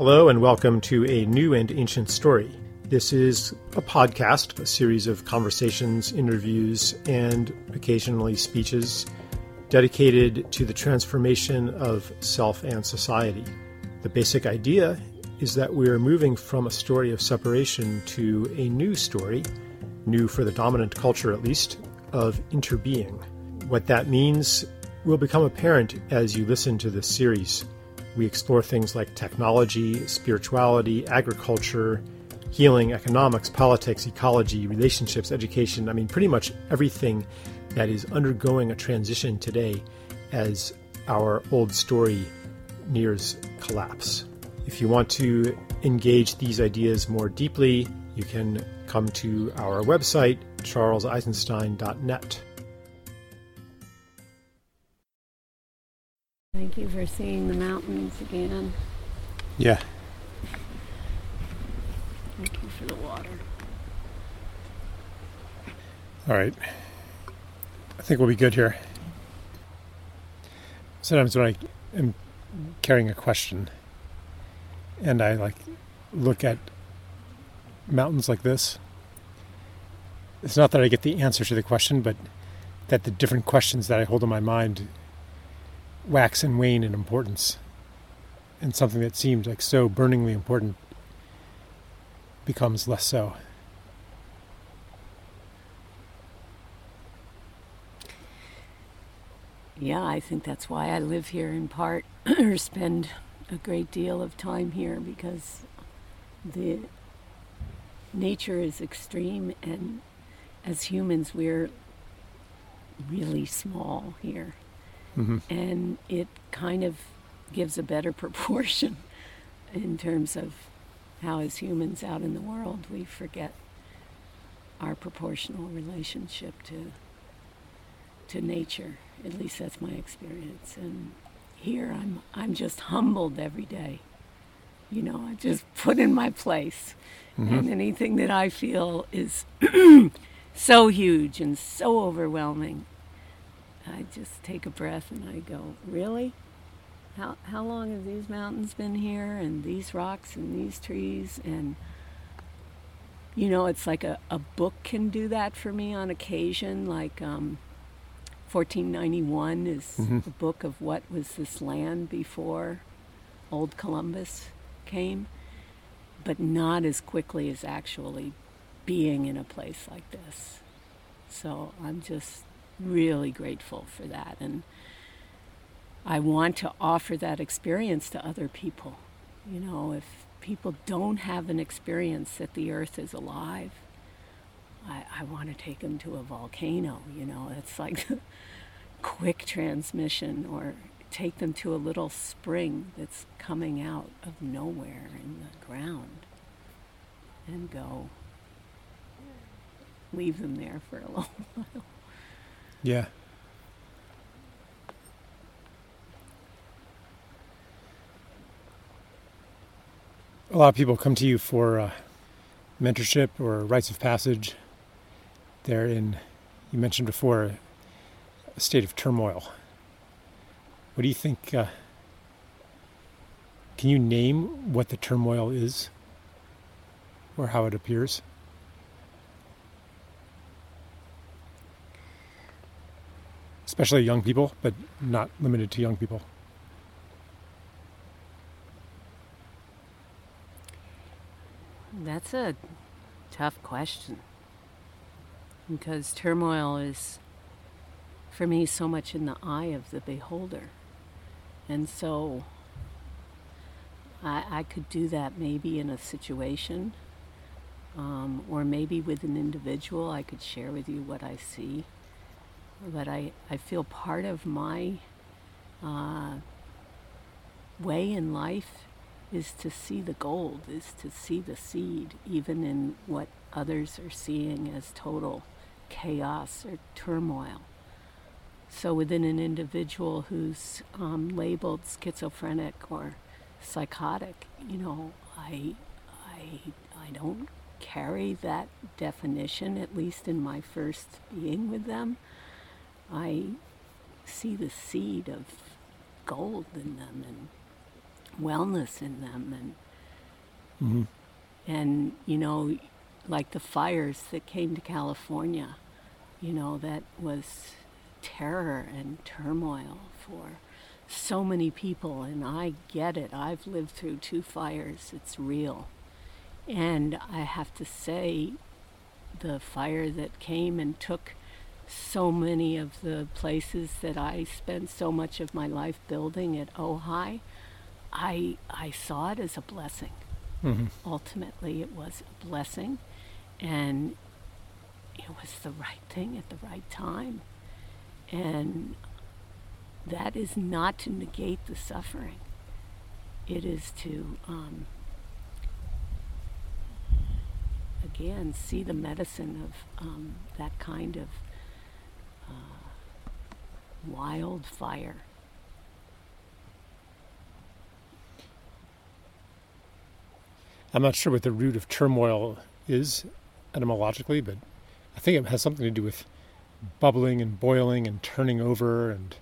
Hello, and welcome to a new and ancient story. This is a podcast, a series of conversations, interviews, and occasionally speeches dedicated to the transformation of self and society. The basic idea is that we are moving from a story of separation to a new story, new for the dominant culture at least, of interbeing. What that means will become apparent as you listen to this series. We explore things like technology, spirituality, agriculture, healing, economics, politics, ecology, relationships, education. I mean, pretty much everything that is undergoing a transition today as our old story nears collapse. If you want to engage these ideas more deeply, you can come to our website, charleseisenstein.net. Thank you for seeing the mountains again. Yeah. Thank you for the water. All right. I think we'll be good here. Sometimes when I am carrying a question and I like look at mountains like this, it's not that I get the answer to the question, but that the different questions that I hold in my mind wax and wane in importance. And something that seemed like so burningly important becomes less so. Yeah, I think that's why I live here in part, or spend a great deal of time here because the nature is extreme, and as humans, we're really small here. Mm-hmm. And it kind of gives a better proportion in terms of how, as humans out in the world, we forget our proportional relationship to to nature. At least that's my experience. And here, I'm I'm just humbled every day. You know, I just put in my place, mm-hmm. and anything that I feel is so huge and so overwhelming, I just take a breath and I go, really? How, how long have these mountains been here and these rocks and these trees? And, you know, it's like a, a book can do that for me on occasion. Like um, 1491 is mm-hmm. the book of what was this land before old Columbus came, but not as quickly as actually being in a place like this. So I'm just really grateful for that. And I want to offer that experience to other people. You know, if people don't have an experience that the earth is alive, I, I want to take them to a volcano. You know, it's like quick transmission, or take them to a little spring that's coming out of nowhere in the ground and go leave them there for a little while. Yeah. A lot of people come to you for uh, mentorship or rites of passage. They're in, you mentioned before, a state of turmoil. What do you think? Uh, can you name what the turmoil is or how it appears? Especially young people, but not limited to young people? That's a tough question because turmoil is, for me, so much in the eye of the beholder. And so I, I could do that maybe in a situation um, or maybe with an individual. I could share with you what I see but I, I feel part of my uh, way in life is to see the gold, is to see the seed, even in what others are seeing as total chaos or turmoil. So, within an individual who's um, labeled schizophrenic or psychotic, you know, I, I, I don't carry that definition, at least in my first being with them. I see the seed of gold in them and wellness in them and Mm-hmm. And, you know, like the fires that came to California, you know, that was terror and turmoil for so many people. And I get it. I've lived through two fires, it's real. And I have to say, the fire that came and took so many of the places that I spent so much of my life building at Ojai, I, I saw it as a blessing. Mm-hmm. Ultimately, it was a blessing, and it was the right thing at the right time. And that is not to negate the suffering, it is to, um, again, see the medicine of um, that kind of wildfire. I'm not sure what the root of turmoil is etymologically, but I think it has something to do with bubbling and boiling and turning over, and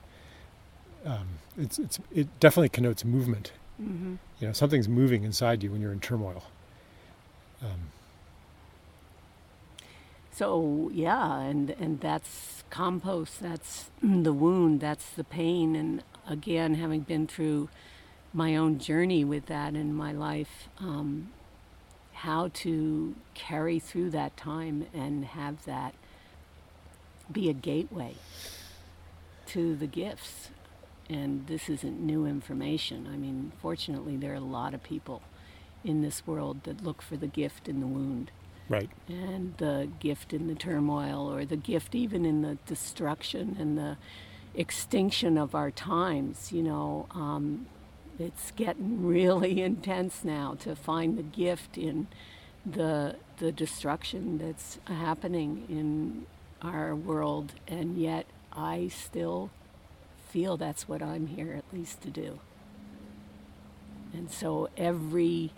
um, it's, it's it definitely connotes movement. Mm-hmm. You know, something's moving inside you when you're in turmoil. Um, So yeah, and and that's compost. That's the wound. That's the pain. And again, having been through my own journey with that in my life, um, how to carry through that time and have that be a gateway to the gifts. And this isn't new information. I mean, fortunately, there are a lot of people in this world that look for the gift in the wound right. and the gift in the turmoil or the gift even in the destruction and the extinction of our times you know um, it's getting really intense now to find the gift in the the destruction that's happening in our world and yet I still feel that's what I'm here at least to do and so every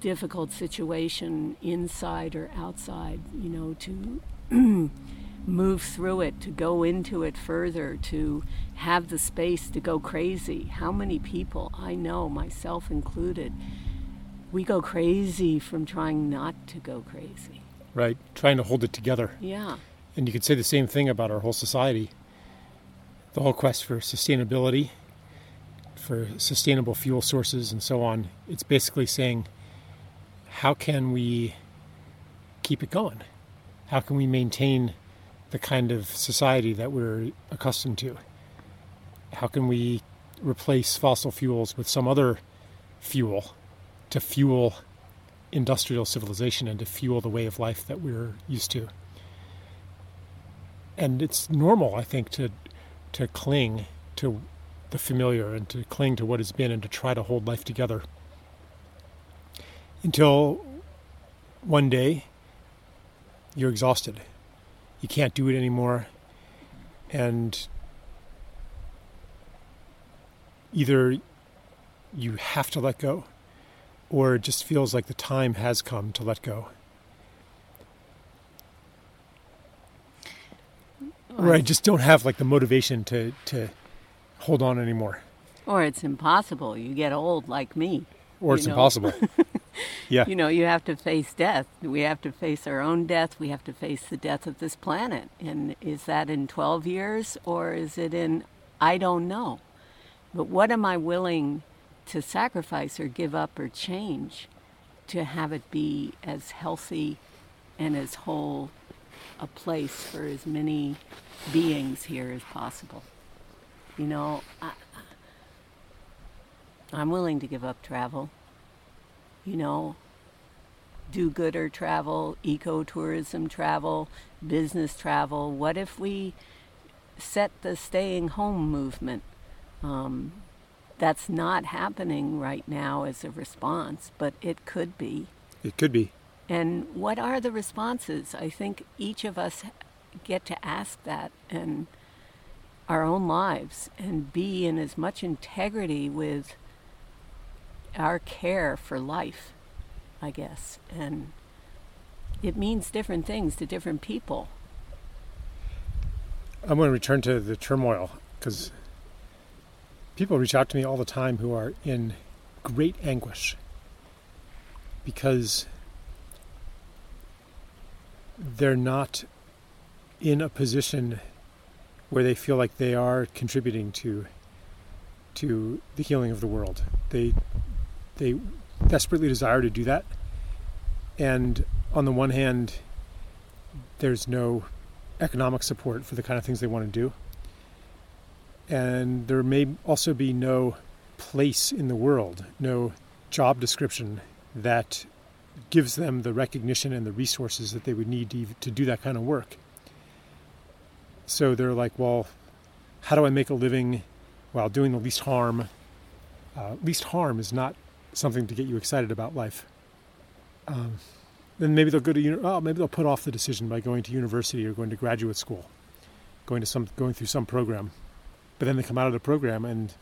difficult situation inside or outside, you know, to move through it, to go into it further, to have the space to go crazy. How many people I know, myself included, we go crazy from trying not to go crazy. Right. Trying to hold it together. Yeah. And you could say the same thing about our whole society. The whole quest for sustainability, for sustainable fuel sources, and so on. It's basically saying, how can we keep it going? How can we maintain the kind of society that we're accustomed to? How can we replace fossil fuels with some other fuel to fuel industrial civilization and to fuel the way of life that we're used to? And it's normal, I think, to to cling to the familiar and to cling to what has been and to try to hold life together until one day you're exhausted. You can't do it anymore. And either you have to let go or it just feels like the time has come to let go. Or I just don't have like the motivation to, to hold on anymore. Or it's impossible. You get old like me. Or it's know? impossible. yeah. You know, you have to face death. We have to face our own death. We have to face the death of this planet. And is that in 12 years or is it in, I don't know. But what am I willing to sacrifice or give up or change to have it be as healthy and as whole a place for as many beings here as possible? You know, I, I'm willing to give up travel. You know, do gooder travel, ecotourism travel, business travel. What if we set the staying home movement? Um, that's not happening right now as a response, but it could be. It could be. And what are the responses? I think each of us get to ask that in our own lives and be in as much integrity with our care for life, I guess. And it means different things to different people. I'm going to return to the turmoil because people reach out to me all the time who are in great anguish. because they're not in a position where they feel like they are contributing to to the healing of the world. They they desperately desire to do that. And on the one hand, there's no economic support for the kind of things they want to do. And there may also be no place in the world, no job description that gives them the recognition and the resources that they would need to, to do that kind of work. So they're like, well, how do I make a living while doing the least harm? Uh, least harm is not something to get you excited about life. Um, then maybe they'll go to uni- oh, maybe they'll put off the decision by going to university or going to graduate school, going to some going through some program, but then they come out of the program and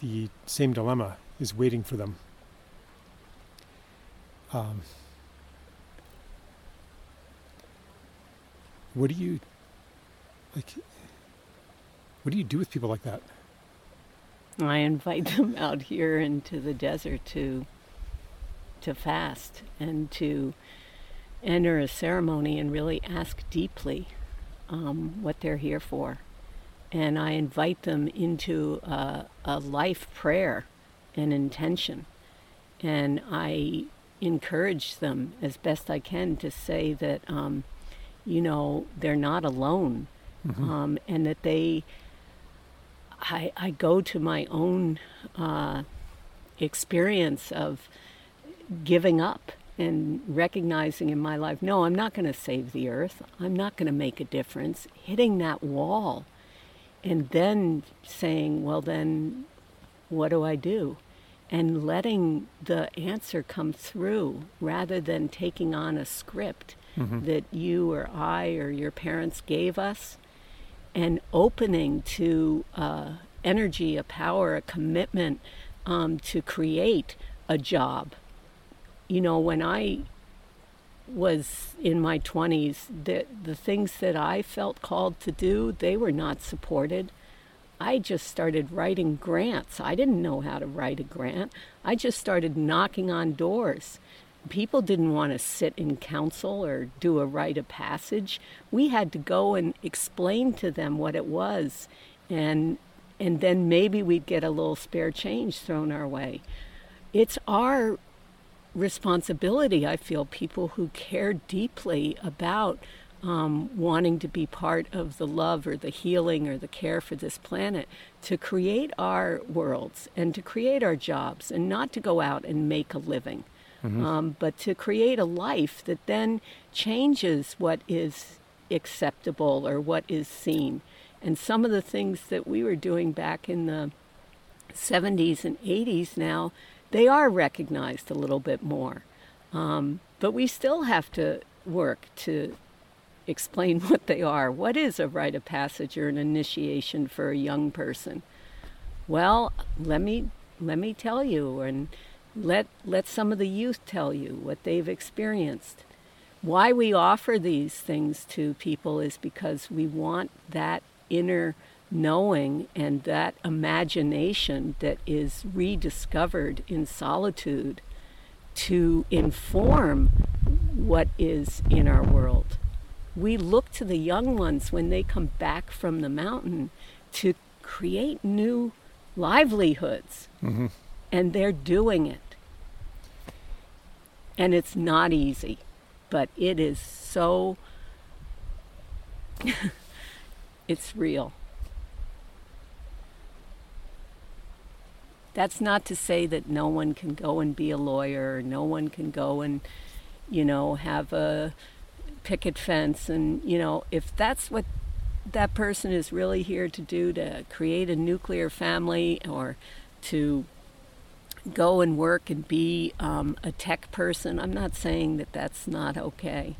the same dilemma is waiting for them. Um, what do you like? What do you do with people like that? I invite them out here into the desert to to fast and to enter a ceremony and really ask deeply um, what they're here for. And I invite them into a, a life prayer and intention. And I encourage them as best I can to say that, um, you know, they're not alone mm-hmm. um, and that they I, I go to my own uh, experience of giving up and recognizing in my life, no, I'm not going to save the earth. I'm not going to make a difference. Hitting that wall and then saying, well, then what do I do? And letting the answer come through rather than taking on a script mm-hmm. that you or I or your parents gave us and opening to uh, energy, a power, a commitment um, to create a job. You know, when I was in my 20s, the, the things that I felt called to do, they were not supported. I just started writing grants. I didn't know how to write a grant. I just started knocking on doors people didn't want to sit in council or do a rite of passage. We had to go and explain to them what it was, and and then maybe we'd get a little spare change thrown our way. It's our responsibility, I feel, people who care deeply about um, wanting to be part of the love or the healing or the care for this planet, to create our worlds and to create our jobs and not to go out and make a living mm-hmm. um, but to create a life that then changes what is acceptable or what is seen. And some of the things that we were doing back in the 70s and 80s now, they are recognized a little bit more. Um, but we still have to work to explain what they are. What is a rite of passage or an initiation for a young person? Well, let me let me tell you, and let, let some of the youth tell you what they've experienced. Why we offer these things to people is because we want that inner knowing and that imagination that is rediscovered in solitude to inform what is in our world. We look to the young ones when they come back from the mountain to create new livelihoods. Mm-hmm and they're doing it. And it's not easy, but it is so, it's real. That's not to say that no one can go and be a lawyer, no one can go and, you know, have a picket fence. And, you know, if that's what that person is really here to do to create a nuclear family or to go and work and be um, a tech person. I'm not saying that that's not okay.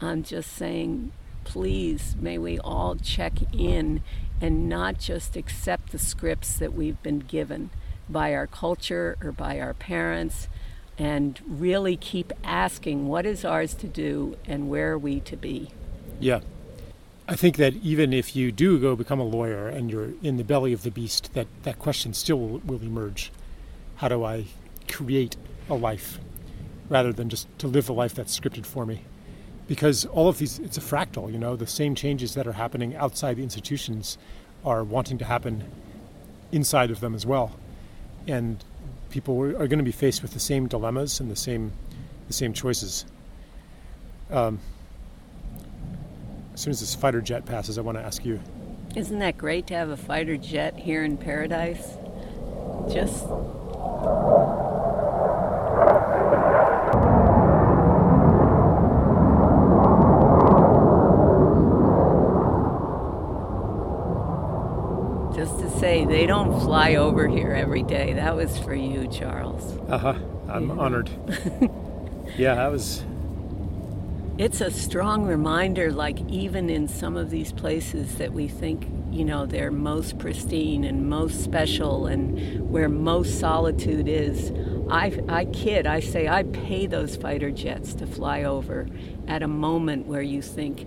I'm just saying, please, may we all check in and not just accept the scripts that we've been given by our culture or by our parents and really keep asking what is ours to do and where are we to be. Yeah. I think that even if you do go become a lawyer and you're in the belly of the beast, that, that question still will, will emerge how do I create a life rather than just to live the life that's scripted for me. Because all of these, it's a fractal, you know, the same changes that are happening outside the institutions are wanting to happen inside of them as well. And people are going to be faced with the same dilemmas and the same, the same choices. Um, as soon as this fighter jet passes, I want to ask you. Isn't that great to have a fighter jet here in paradise? Just just to say they don't fly over here every day. That was for you, Charles. Uh huh. I'm yeah. honored. yeah, that was. It's a strong reminder, like, even in some of these places that we think, you know, they're most pristine and most special and where most solitude is. I, I kid, I say I pay those fighter jets to fly over at a moment where you think,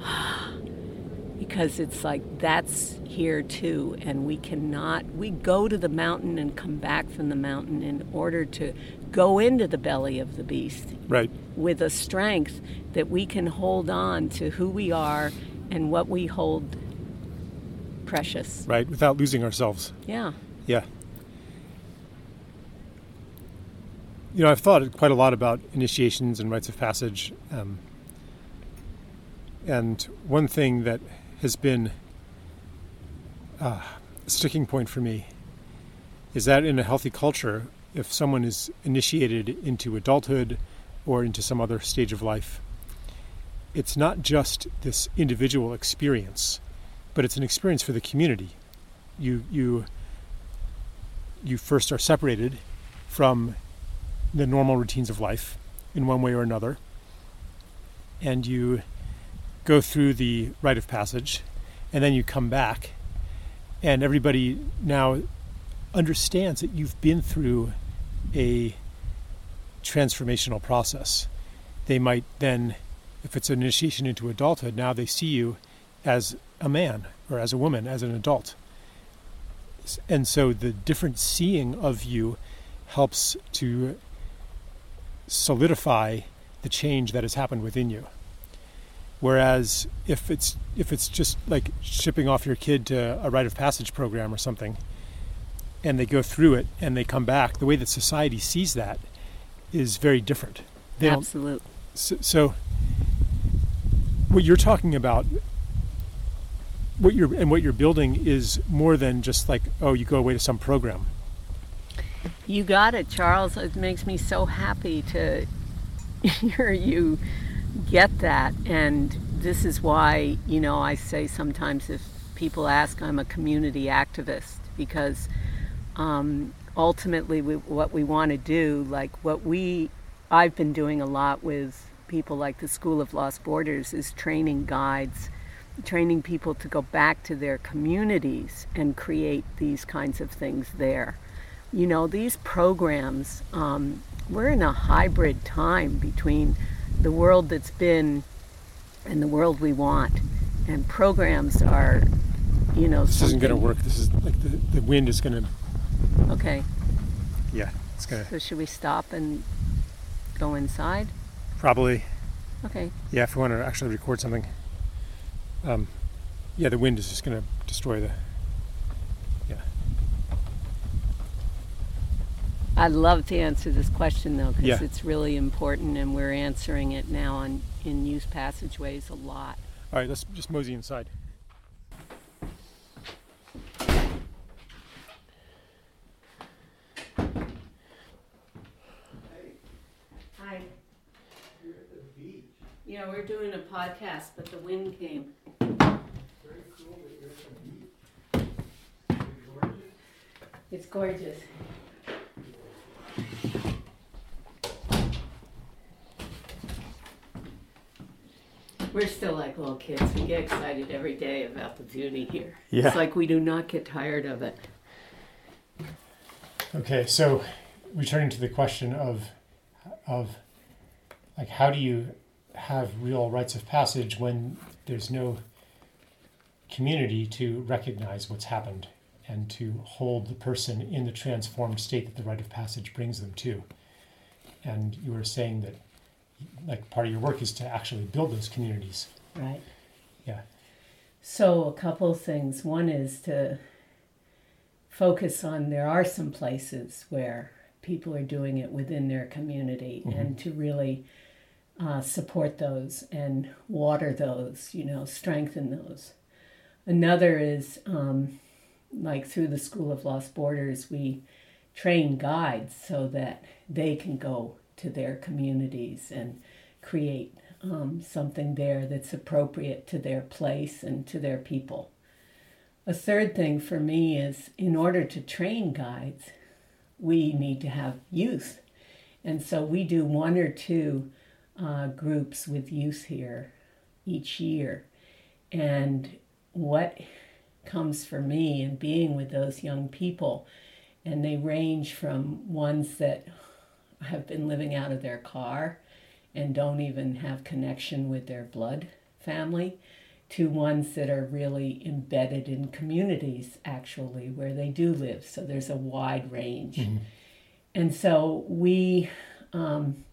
because it's like that's here too, and we cannot, we go to the mountain and come back from the mountain in order to go into the belly of the beast. Right. With a strength that we can hold on to who we are and what we hold precious. Right, without losing ourselves. Yeah. Yeah. you know, I've thought quite a lot about initiations and rites of passage. Um, and one thing that has been uh, a sticking point for me is that in a healthy culture, if someone is initiated into adulthood or into some other stage of life, it's not just this individual experience, but it's an experience for the community. You you you first are separated from the normal routines of life in one way or another, and you go through the rite of passage, and then you come back, and everybody now understands that you've been through a transformational process. They might then, if it's an initiation into adulthood, now they see you as a man or as a woman, as an adult. And so the different seeing of you helps to solidify the change that has happened within you. Whereas if it's if it's just like shipping off your kid to a rite of passage program or something, and they go through it and they come back, the way that society sees that is very different. They Absolute. So, so, what you're talking about, what you're and what you're building is more than just like oh you go away to some program. You got it, Charles. It makes me so happy to hear you get that. And this is why, you know, I say sometimes if people ask, I'm a community activist because um, ultimately we, what we want to do, like what we, I've been doing a lot with people like the School of Lost Borders, is training guides, training people to go back to their communities and create these kinds of things there you know, these programs, um, we're in a hybrid time between the world that's been and the world we want. And programs are, you know, this something. isn't going to work. This is like the, the wind is going to. Okay. Yeah, it's going to. So should we stop and go inside? Probably. Okay. Yeah, if we want to actually record something. Um, yeah, the wind is just going to destroy the Yeah. I'd love to answer this question though, because yeah. it's really important, and we're answering it now on in Youth Passageways a lot. All right, let's just mosey inside. Yeah, we're doing a podcast, but the wind came. Very cool that you're beach. It's gorgeous. We're still like little kids. We get excited every day about the beauty here. Yeah. It's like we do not get tired of it. Okay, so returning to the question of of like how do you have real rites of passage when there's no community to recognize what's happened and to hold the person in the transformed state that the rite of passage brings them to. And you were saying that like part of your work is to actually build those communities. Right. Yeah. So a couple of things. One is to focus on there are some places where people are doing it within their community Mhm. and to really uh, support those and water those, you know, strengthen those. Another is um, like through the School of Lost Borders, we train guides so that they can go to their communities and create um, something there that's appropriate to their place and to their people. A third thing for me is in order to train guides, we need to have youth. And so we do one or two uh, groups with youth here each year. And what comes for me in being with those young people, and they range from ones that have been living out of their car and don't even have connection with their blood family to ones that are really embedded in communities actually where they do live so there's a wide range Mhm. and so we um,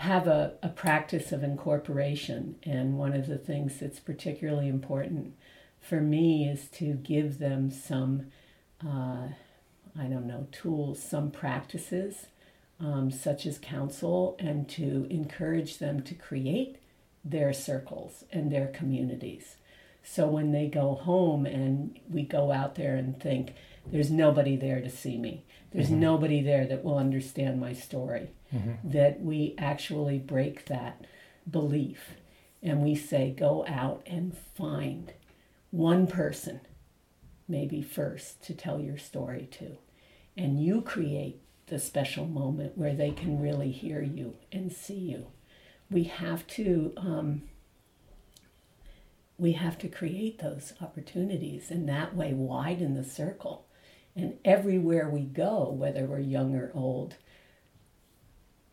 have a, a practice of incorporation and one of the things that's particularly important for me is to give them some uh, i don't know tools some practices um, such as council and to encourage them to create their circles and their communities. So when they go home and we go out there and think, there's nobody there to see me, there's Mhm. nobody there that will understand my story, Mhm. that we actually break that belief and we say, go out and find one person, maybe first, to tell your story to. And you create the special moment where they can really hear you and see you. We have to um, we have to create those opportunities and that way widen the circle. And everywhere we go, whether we're young or old,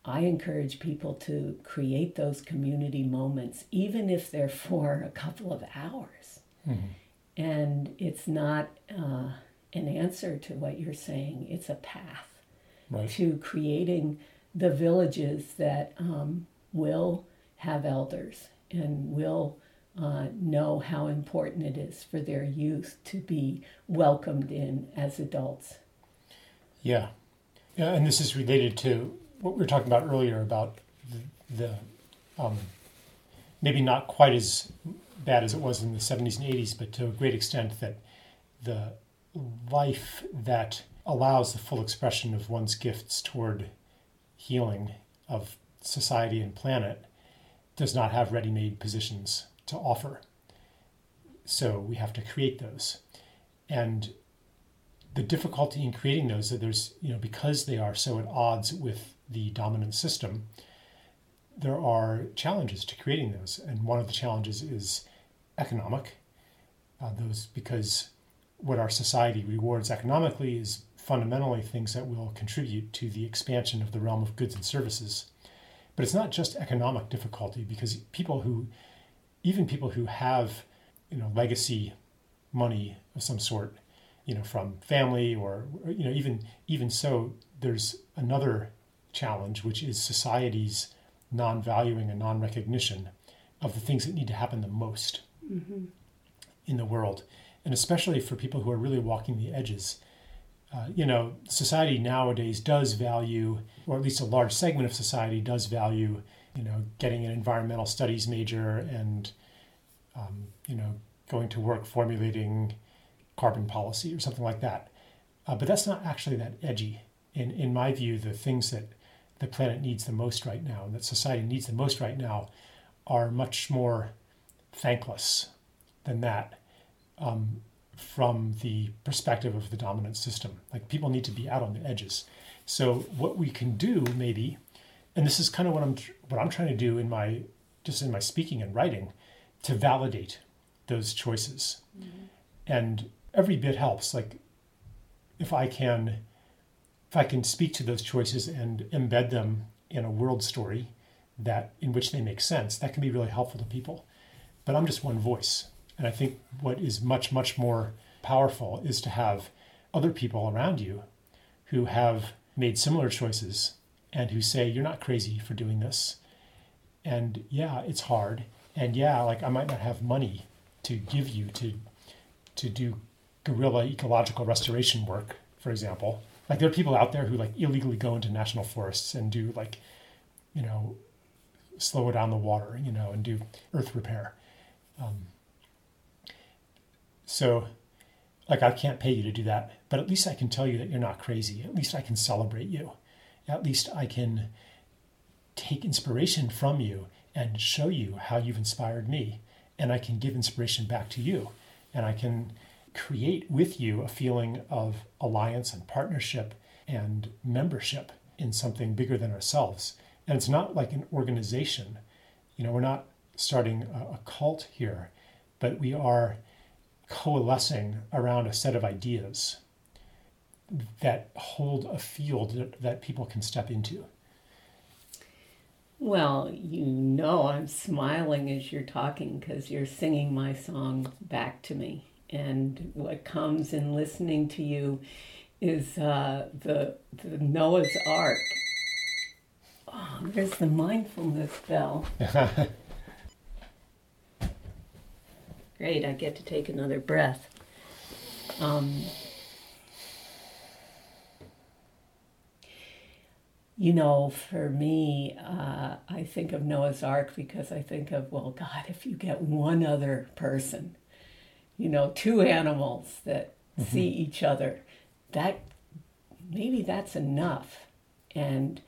I encourage people to create those community moments, even if they're for a couple of hours. Mhm. And it's not uh, an answer to what you're saying, it's a path Right. to creating the villages that um, will have elders and will uh, know how important it is for their youth to be welcomed in as adults. Yeah. Yeah, and this is related to what we were talking about earlier about the, the um, maybe not quite as bad as it was in the 70s and 80s, but to a great extent that the life that allows the full expression of one's gifts toward healing of society and planet does not have ready made positions to offer. So we have to create those. And the difficulty in creating those that there's you know because they are so at odds with the dominant system there are challenges to creating those. And one of the challenges is economic. Uh, those because what our society rewards economically is fundamentally things that will contribute to the expansion of the realm of goods and services. But it's not just economic difficulty because people who even people who have you know legacy money of some sort you know from family or you know even even so there's another challenge which is society's non-valuing and non-recognition of the things that need to happen the most in the world and especially for people who are really walking the edges uh, you know society nowadays does value or at least a large segment of society does value you know getting an environmental studies major and um, you know going to work formulating carbon policy or something like that. Uh, but that's not actually that edgy. In, in my view, the things that the planet needs the most right now and that society needs the most right now are much more thankless than that um, from the perspective of the dominant system. Like people need to be out on the edges. So what we can do maybe, and this is kind of what I'm what I'm trying to do in my just in my speaking and writing, to validate those choices. And every bit helps. Like if I can if I can speak to those choices and embed them in a world story that in which they make sense, that can be really helpful to people. But I'm just one voice. And I think what is much, much more powerful is to have other people around you who have made similar choices and who say, You're not crazy for doing this. And yeah, it's hard. And yeah, like I might not have money to give you to to do guerrilla ecological restoration work, for example. Like there are people out there who like illegally go into national forests and do like, you know, slow down the water, you know, and do earth repair. Um, so, like, I can't pay you to do that, but at least I can tell you that you're not crazy. At least I can celebrate you. At least I can take inspiration from you and show you how you've inspired me. And I can give inspiration back to you. And I can create with you a feeling of alliance and partnership and membership in something bigger than ourselves. And it's not like an organization. You know, we're not starting a, a cult here, but we are coalescing around a set of ideas that hold a field that, that people can step into. Well, you know, I'm smiling as you're talking because you're singing my song back to me. And what comes in listening to you is uh, the, the Noah's Ark. Oh, there's the mindfulness bell. Great, I get to take another breath. Um, you know, for me, uh, I think of Noah's Ark because I think of, well, God, if you get one other person, you know, two animals that mm-hmm. see each other, that maybe that's enough. And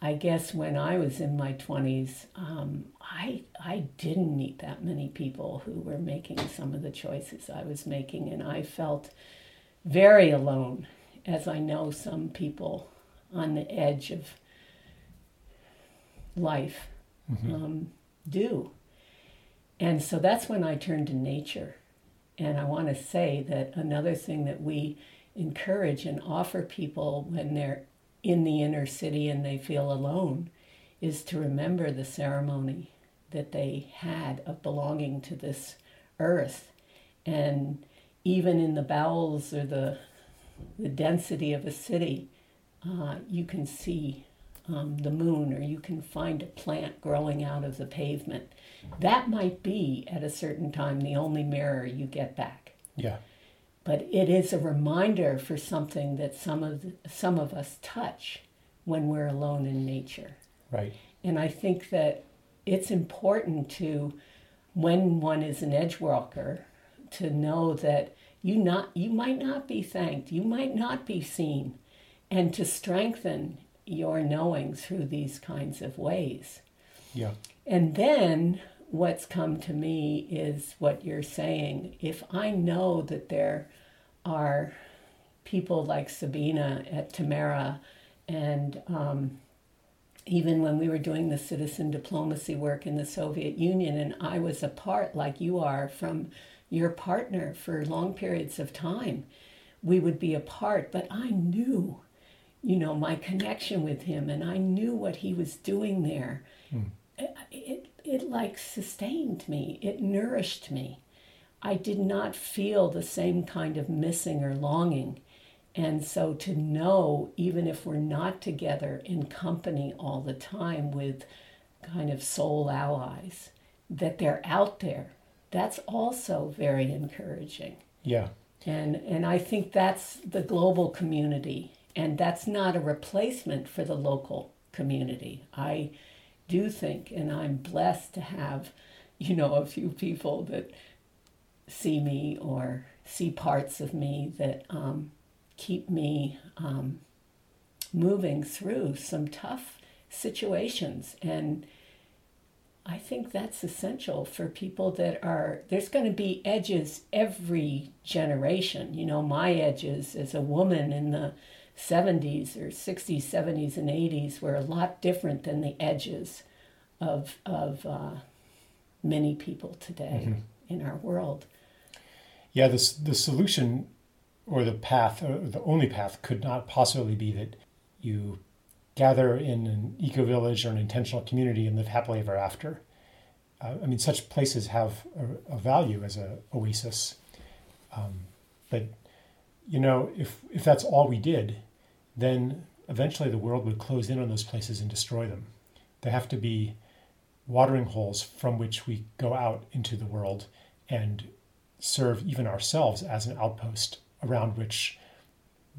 I guess when I was in my 20s, um, I, I didn't meet that many people who were making some of the choices I was making, and I felt very alone, as I know some people on the edge of life mm-hmm. um, do. And so that's when I turned to nature. And I want to say that another thing that we encourage and offer people when they're in the inner city and they feel alone is to remember the ceremony that they had of belonging to this earth. And even in the bowels or the, the density of a city, uh, you can see um, the moon or you can find a plant growing out of the pavement. That might be at a certain time the only mirror you get back. Yeah. But it is a reminder for something that some of the, some of us touch when we're alone in nature. Right. And I think that it's important to when one is an edge walker to know that you not you might not be thanked, you might not be seen, and to strengthen your knowing through these kinds of ways. Yeah. And then what's come to me is what you're saying. If I know that there are people like Sabina at Tamera, and um, even when we were doing the citizen diplomacy work in the Soviet Union, and I was apart, like you are, from your partner for long periods of time, we would be apart, but I knew you know, my connection with him, and I knew what he was doing there. Mm. It, it, it like sustained me, it nourished me. I did not feel the same kind of missing or longing. And so to know, even if we're not together in company all the time with kind of soul allies, that they're out there, that's also very encouraging. Yeah. And, and I think that's the global community and that's not a replacement for the local community. I do think, and I'm blessed to have, you know, a few people that see me or see parts of me that um, keep me um, moving through some tough situations. And I think that's essential for people that are, there's going to be edges every generation. You know, my edges as a woman in the 70s or 60s, 70s, and 80s were a lot different than the edges of, of uh, many people today mm-hmm. in our world. Yeah, this, the solution or the path, or the only path, could not possibly be that you gather in an eco village or an intentional community and live happily ever after. Uh, I mean, such places have a, a value as an oasis. Um, but you know, if if that's all we did, then eventually the world would close in on those places and destroy them. They have to be watering holes from which we go out into the world and serve even ourselves as an outpost around which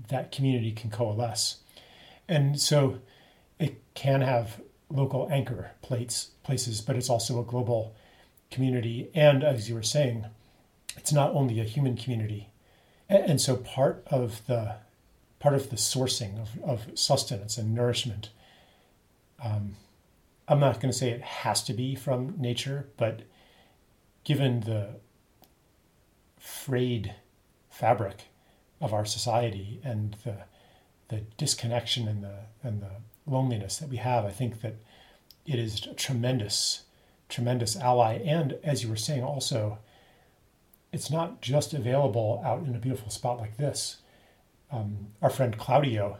that community can coalesce. And so it can have local anchor plates places, but it's also a global community. And as you were saying, it's not only a human community. And so part of the part of the sourcing of, of sustenance and nourishment, um, I'm not going to say it has to be from nature, but given the frayed fabric of our society and the the disconnection and the and the loneliness that we have, I think that it is a tremendous, tremendous ally. And as you were saying, also, it's not just available out in a beautiful spot like this. Um, our friend Claudio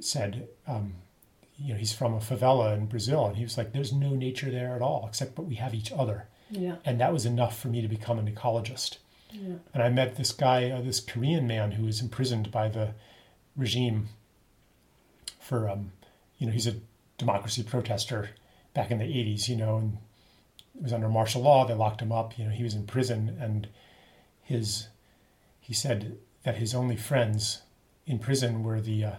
said, um, you know, he's from a favela in Brazil, and he was like, "There's no nature there at all, except but we have each other." Yeah. And that was enough for me to become an ecologist. Yeah. And I met this guy, uh, this Korean man who was imprisoned by the regime for, um, you know, he's a democracy protester back in the 80s, you know, and it was under martial law. They locked him up. You know, he was in prison, and his he said that his only friends in prison were the uh,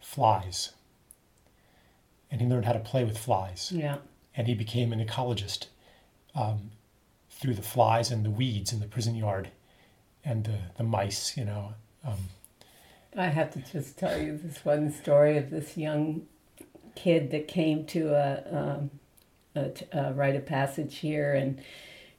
flies, and he learned how to play with flies. Yeah. And he became an ecologist um, through the flies and the weeds in the prison yard, and the the mice. You know. Um, I have to just tell you this one story of this young kid that came to a, um, a, a rite of passage here and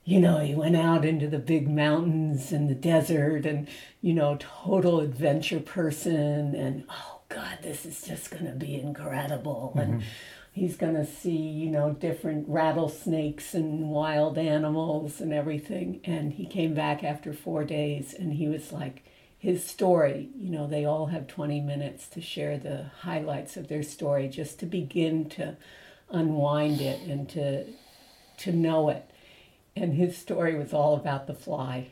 you know, he went out into the big mountains and the desert and, you know, total adventure person. And, oh, God, this is just going to be incredible. Mm-hmm. And he's going to see, you know, different rattlesnakes and wild animals and everything. And he came back after four days and he was like, his story, you know, they all have 20 minutes to share the highlights of their story just to begin to unwind it and to to know it. And his story was all about the fly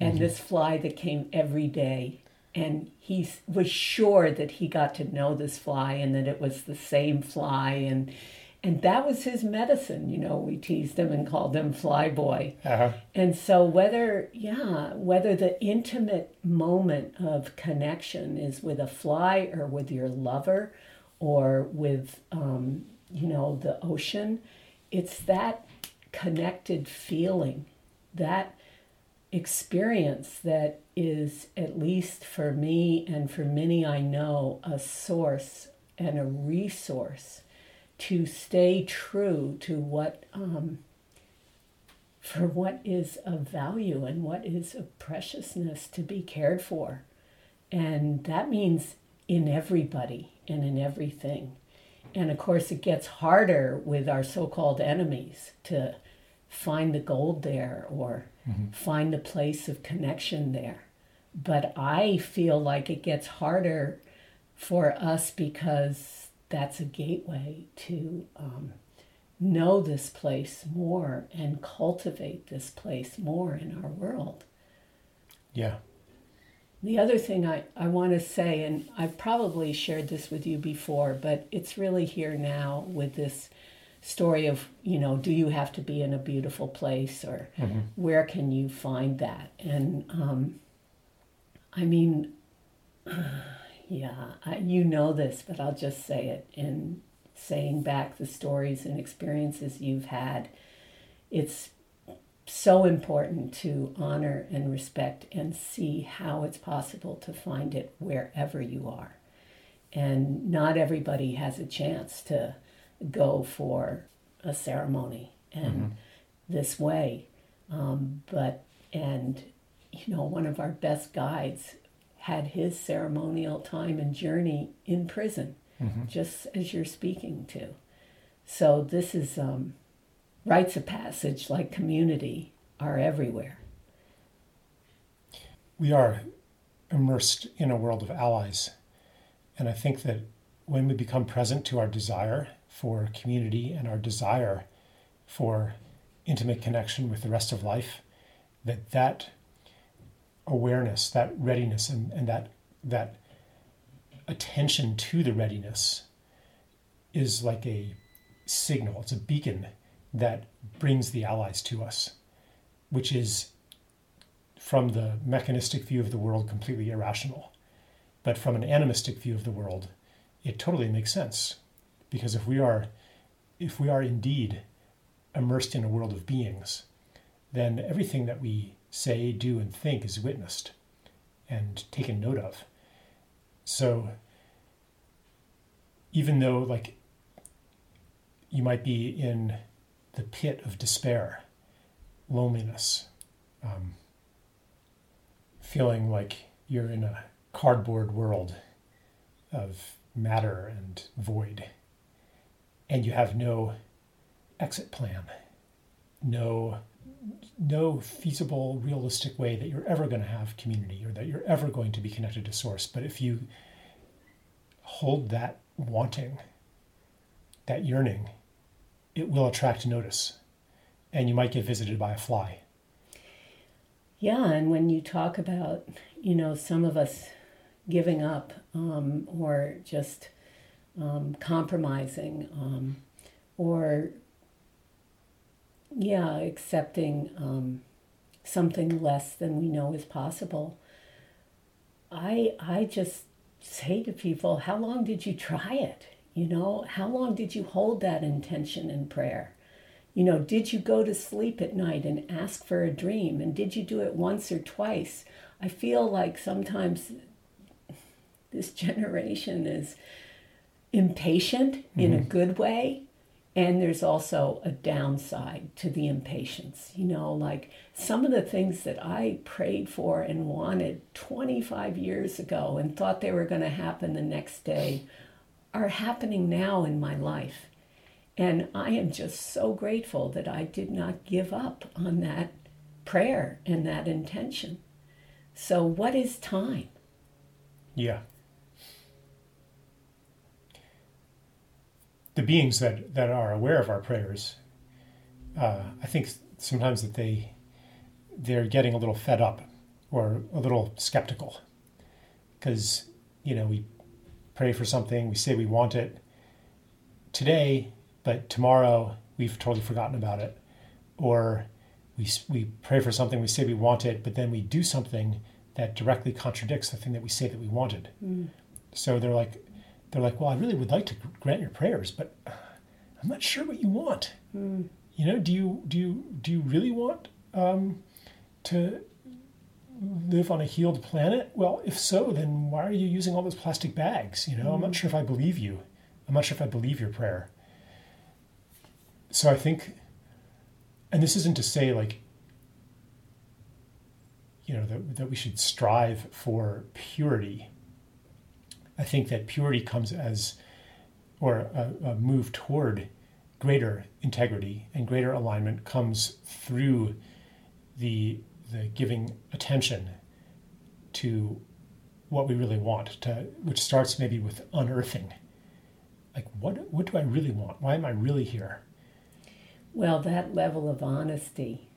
and mm-hmm. this fly that came every day. And he was sure that he got to know this fly and that it was the same fly. And and that was his medicine. You know, we teased him and called him Flyboy. Uh-huh. And so whether, yeah, whether the intimate moment of connection is with a fly or with your lover or with, um, you know, the ocean, it's that connected feeling, that experience that is, at least for me and for many I know, a source and a resource to stay true to what um, for what is of value and what is of preciousness to be cared for. And that means in everybody and in everything. And of course it gets harder with our so-called enemies to find the gold there or mm-hmm. find the place of connection there but i feel like it gets harder for us because that's a gateway to um, know this place more and cultivate this place more in our world. Yeah. The other thing I, I want to say, and I've probably shared this with you before, but it's really here now with this story of, you know, do you have to be in a beautiful place or mm-hmm. where can you find that? And um, I mean, yeah, I, you know this, but I'll just say it in saying back the stories and experiences you've had. It's so important to honor and respect and see how it's possible to find it wherever you are. And not everybody has a chance to go for a ceremony and mm-hmm. this way. Um, but, and, you know, one of our best guides had his ceremonial time and journey in prison, mm-hmm. just as you're speaking to. So this is um, rites of passage, like community, are everywhere. We are immersed in a world of allies. And I think that when we become present to our desire for community and our desire for intimate connection with the rest of life, that that awareness, that readiness, and, and that that attention to the readiness is like a signal, it's a beacon that brings the allies to us, which is from the mechanistic view of the world completely irrational. But from an animistic view of the world, it totally makes sense. Because if we are if we are indeed immersed in a world of beings, then everything that we say, do, and think is witnessed and taken note of. So even though like you might be in the pit of despair, loneliness, um, feeling like you're in a cardboard world of matter and void, and you have no exit plan, no no feasible, realistic way that you're ever going to have community or that you're ever going to be connected to source. But if you hold that wanting, that yearning, it will attract notice. And you might get visited by a fly. Yeah, and when you talk about, you know, some of us giving up um, or just um, compromising um, or, yeah, accepting um, something less than we know is possible, I, I just say to people, how long did you try it? You know, how long did you hold that intention in prayer? You know, did you go to sleep at night and ask for a dream? And did you do it once or twice? I feel like sometimes this generation is impatient mm-hmm. in a mm-hmm. good way. And there's also a downside to the impatience. You know, like some of the things that I prayed for and wanted 25 years ago and thought they were going to happen the next day are happening now in my life. And I am just so grateful that I did not give up on that prayer and that intention. So, what is time? Yeah. The beings that, that are aware of our prayers, uh, I think sometimes that they they're getting a little fed up or a little skeptical because you know we pray for something, we say we want it today, but tomorrow we've totally forgotten about it. Or we, we pray for something, we say we want it, but then we do something that directly contradicts the thing that we say that we wanted. Mm. So they're like, they're like, well, I really would like to grant your prayers, but I'm not sure what you want. Mm. You know, do you do you do you really want um, to live on a healed planet? Well, if so, then why are you using all those plastic bags? You know, mm I'm not mm. sure if I believe you. I'm not sure if I believe your prayer. So I think, and this isn't to say like, you know, that, that we should strive for purity. I think that purity comes as, or a, a move toward greater integrity and greater alignment comes through the the giving attention to what we really want, to, which starts maybe with unearthing. Like, what, what do I really want? Why am I really here? Well, that level of honesty,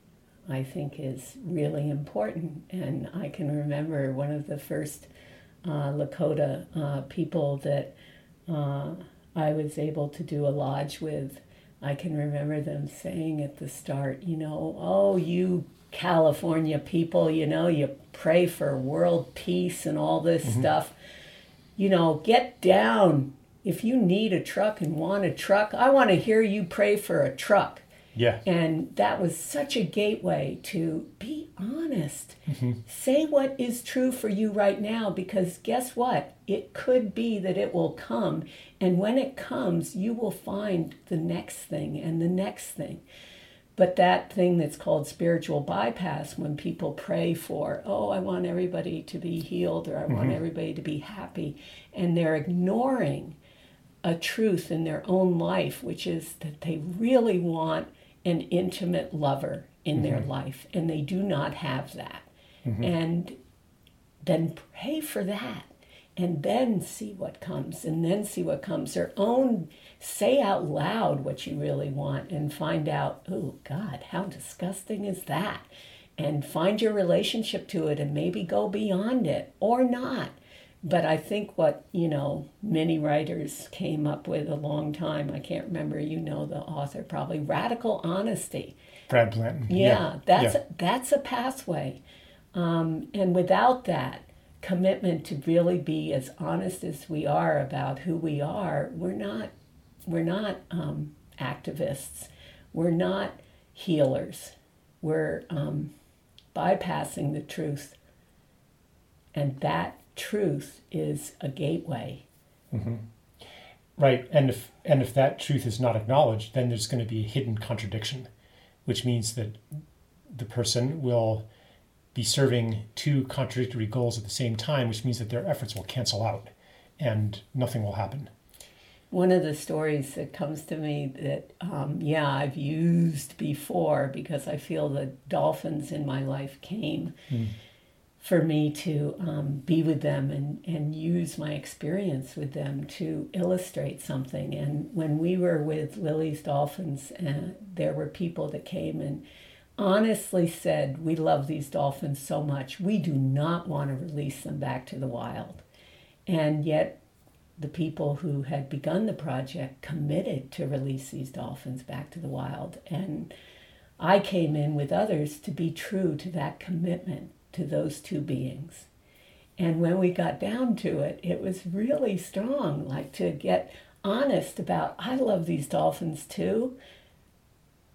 I think, is really important. And I can remember one of the first uh, Lakota uh, people that uh, I was able to do a lodge with. I can remember them saying at the start, you know, oh, you California people, you know, you pray for world peace and all this mm-hmm. stuff. You know, get down. If you need a truck and want a truck, I want to hear you pray for a truck. Yeah. And that was such a gateway to be honest. Mm-hmm. Say what is true for you right now because guess what? It could be that it will come. And when it comes, you will find the next thing and the next thing. But that thing that's called spiritual bypass, when people pray for, oh, I want everybody to be healed or I mm-hmm. want everybody to be happy, and they're ignoring a truth in their own life, which is that they really want an intimate lover in mm-hmm. their life, and they do not have that. Mm-hmm. And then pray for that and then see what comes and then see what comes their own say out loud what you really want and find out oh god how disgusting is that and find your relationship to it and maybe go beyond it or not but I think what, you know, many writers came up with a long time, I can't remember, you know the author probably, radical honesty. Brad Blanton. Yeah, yeah. that's yeah. that's a pathway. Um, and without that commitment to really be as honest as we are about who we are, we're not we're not um, activists. We're not healers. We're um, bypassing the truth. And that truth is a gateway. Mm-hmm. Right, and if and if that truth is not acknowledged, then there's going to be a hidden contradiction, which means that the person will be serving two contradictory goals at the same time, which means that their efforts will cancel out, and nothing will happen. One of the stories that comes to me that, um, yeah, I've used before because I feel the dolphins in my life came. Mm for me to um, be with them and, and use my experience with them to illustrate something. And when we were with Lilly's Dolphins, uh, there were people that came and honestly said, We love these dolphins so much. We do not want to release them back to the wild. And yet, the people who had begun the project committed to release these dolphins back to the wild. And I came in with others to be true to that commitment to those two beings. And when we got down to it, it was really strong, like to get honest about, I love these dolphins too.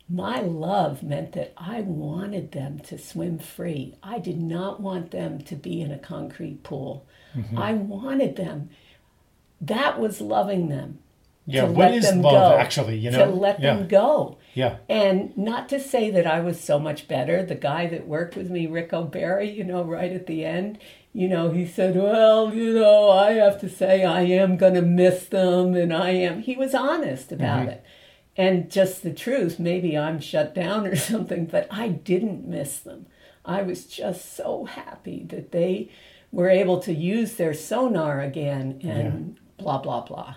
My love meant that I wanted them to swim free. I did not want them to be in a concrete pool. Mm-hmm. I wanted them. That was loving them. Yeah, what is love go, actually? You know, to let yeah. them go. Yeah. And not to say that I was so much better. The guy that worked with me, Ric O'Barry, you know, right at the end, you know, he said, "Well, you know, I have to say I am going to miss them, and I am." He was honest about mm-hmm. it, and just the truth. Maybe I'm shut down or something, but I didn't miss them. I was just so happy that they were able to use their sonar again, and yeah. blah blah blah.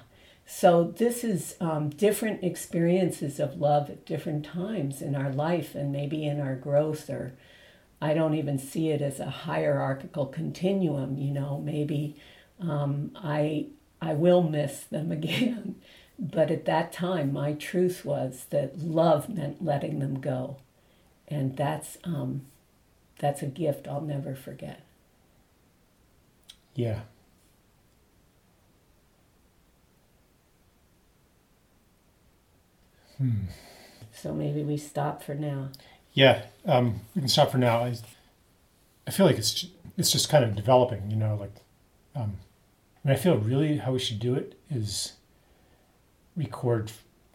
So, this is um, different experiences of love at different times in our life and maybe in our growth, or I don't even see it as a hierarchical continuum, you know, maybe um, I, I will miss them again. but at that time, my truth was that love meant letting them go. And that's, um, that's a gift I'll never forget. Yeah, Hmm. So maybe we stop for now. Yeah, um, we can stop for now. I, I feel like it's it's just kind of developing, you know. Like, um, I mean, I feel really how we should do it is record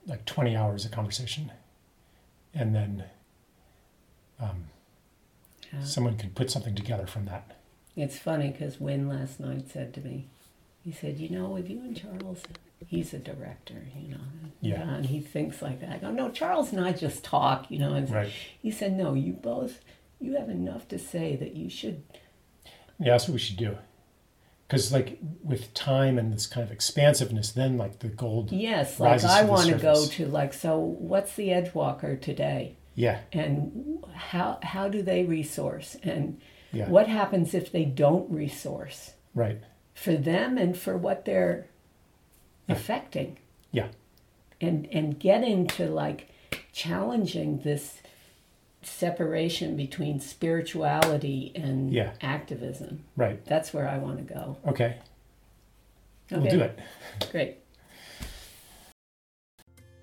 like twenty hours of conversation, and then um, yeah. someone can put something together from that. It's funny because Win last night said to me, he said, "You know, with you and Charles, he's a director, you know. Yeah. And he thinks like that. I go, no, Charles and I just talk, you know. And right. he said, no, you both, you have enough to say that you should. Yeah, that's what we should do. Because like with time and this kind of expansiveness, then like the gold. Yes, like I want to go to like, so what's the Edgewalker today? Yeah. And how how do they resource? And yeah. what happens if they don't resource? Right. For them and for what they're affecting. Yeah. And and get into like challenging this separation between spirituality and yeah. activism. Right. That's where I want to go. Okay. okay. We'll do it. Great.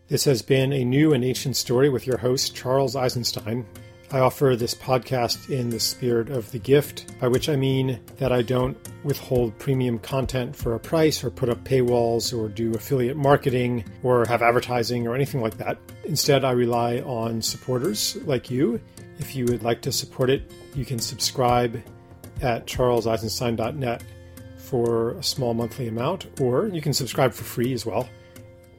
This has been a new and ancient story with your host, Charles Eisenstein. I offer this podcast in the spirit of the gift, by which I mean that I don't withhold premium content for a price or put up paywalls or do affiliate marketing or have advertising or anything like that. Instead, I rely on supporters like you. If you would like to support it, you can subscribe at charleseisenstein.net for a small monthly amount, or you can subscribe for free as well.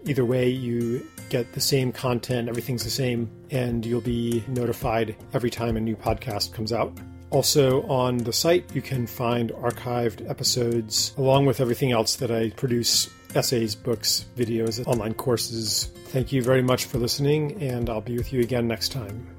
Either way, you get the same content, everything's the same, and you'll be notified every time a new podcast comes out. Also, on the site, you can find archived episodes along with everything else that I produce essays, books, videos, online courses. Thank you very much for listening, and I'll be with you again next time.